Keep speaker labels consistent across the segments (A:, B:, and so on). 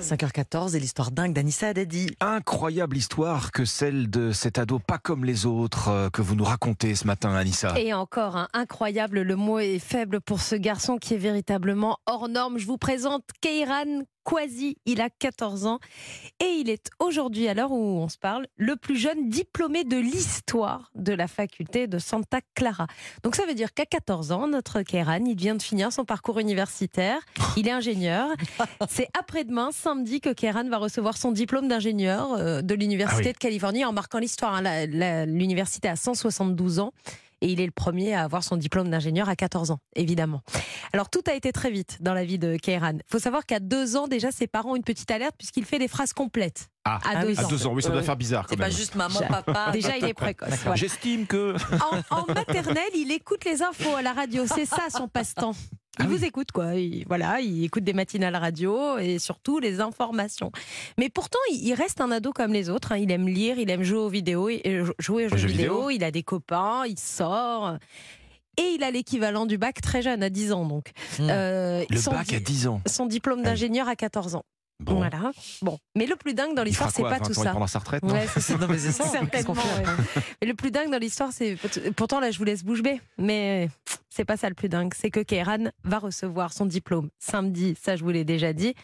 A: 5h14 et l'histoire dingue d'Anissa Haddadi.
B: Incroyable histoire que celle de cet ado pas comme les autres euh, que vous nous racontez ce matin, Anissa.
C: Et encore, hein, incroyable, le mot est faible pour ce garçon qui est véritablement hors norme. Je vous présente Keiran Kwasi, il a 14 ans et il est aujourd'hui, à l'heure où on se parle, le plus jeune diplômé de l'histoire de la faculté de Santa Clara. Donc ça veut dire qu'à 14 ans, notre Keiran, il vient de finir son parcours universitaire, il est ingénieur. C'est après-demain, samedi, que Keiran va recevoir son diplôme d'ingénieur euh, de l'Université
B: Ah oui.
C: de Californie en marquant l'histoire. hein. L'université a 172 ans et il est le premier à avoir son diplôme d'ingénieur à 14 ans, évidemment. Alors tout a été très vite dans la vie de Keiran. Il faut savoir qu'à deux ans déjà, ses parents ont une petite alerte puisqu'il fait des phrases complètes.
B: Ah,
C: à deux
B: à
C: ans.
B: deux ans, oui, ça doit faire bizarre quand
A: C'est pas juste maman, papa.
C: Déjà, il est précoce. voilà.
B: J'estime que.
C: En, en maternelle, il écoute les infos à la radio. C'est ça son passe-temps. Il
B: Ah
C: vous écoute quoi. Il, voilà, il écoute des matinales radio et surtout les informations. Mais pourtant, il, il reste un ado comme les autres. hein. Il aime lire, il aime jouer aux vidéos, et, et jouer aux jeux,
B: jeux
C: vidéo.
B: vidéo.
C: Il a des copains, il sort. Et il a l'équivalent du bac très jeune, à 10 ans donc.
A: Hmm.
C: Euh,
B: Le
C: son
B: bac
C: di-
B: à 10 ans.
C: son diplôme d'ingénieur à 14 ans.
B: Bon.
C: Voilà. Bon, mais le plus dingue dans l'histoire, c'est pas
B: 20
C: tout ça.
B: prendra sa retraite, non
C: Ouais, c'est ça.
A: Non, mais c'est ça.
C: Certainement.
A: qu'on fait
C: ouais. Mais le plus dingue dans l'histoire, c'est pourtant là, je vous laisse bouche bée, mais c'est pas ça le plus dingue. C'est que Keiran va recevoir son diplôme samedi. Ça, je vous l'ai déjà dit.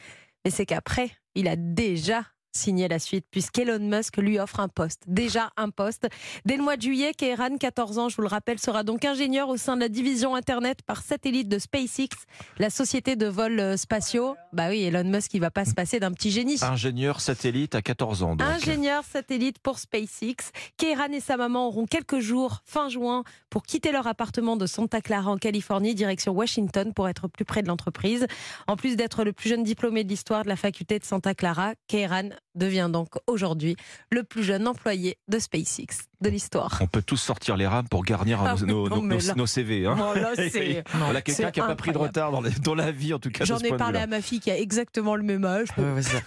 C: Mais c'est qu'après, il a déjà signé la suite, puisqu'Elon Musk lui offre un poste. Déjà un poste. Dès le mois de juillet, Keiran, 14 ans, je vous le rappelle, sera donc ingénieur au sein de la division Internet par satellite de SpaceX, la société de vols euh, spatiaux. Bah oui, Elon Musk, il va pas se passer d'un petit génie.
B: Ingénieur satellite à 14 ans. Donc.
C: Ingénieur satellite pour SpaceX. Keiran et sa maman auront quelques jours, fin juin, pour quitter leur appartement de Santa Clara en Californie, direction Washington, pour être plus près de l'entreprise. En plus d'être le plus jeune diplômé de l'histoire de la faculté de Santa Clara, Keiran devient donc aujourd'hui le plus jeune employé de SpaceX de l'histoire.
B: On peut tous sortir les rames pour garnir
C: Ah
B: nos,
C: non,
B: nos- nos-
C: là-
B: nos CV. hein. Voilà quelqu'un qui n'a pas pris de retard dans, les- dans la vie, en tout cas.
C: J'en ai parlé à ma fille qui a exactement le même âge.
A: Ça.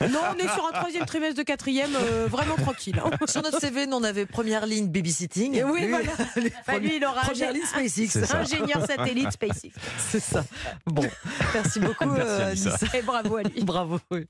C: Non, on est sur un troisième trimestre de quatrième, euh, vraiment tranquille. hein.
A: Sur notre CV, nous, on avait première ligne babysitting.
C: Et oui,
A: Lui,
C: voilà. Bah, lui, il aura
A: première ligne SpaceX.
C: Ingénieur satellite SpaceX.
A: C'est ça. Bon, merci beaucoup,
B: Merci,
A: euh. Anissa.
C: Et bravo à lui.
A: Bravo. oui.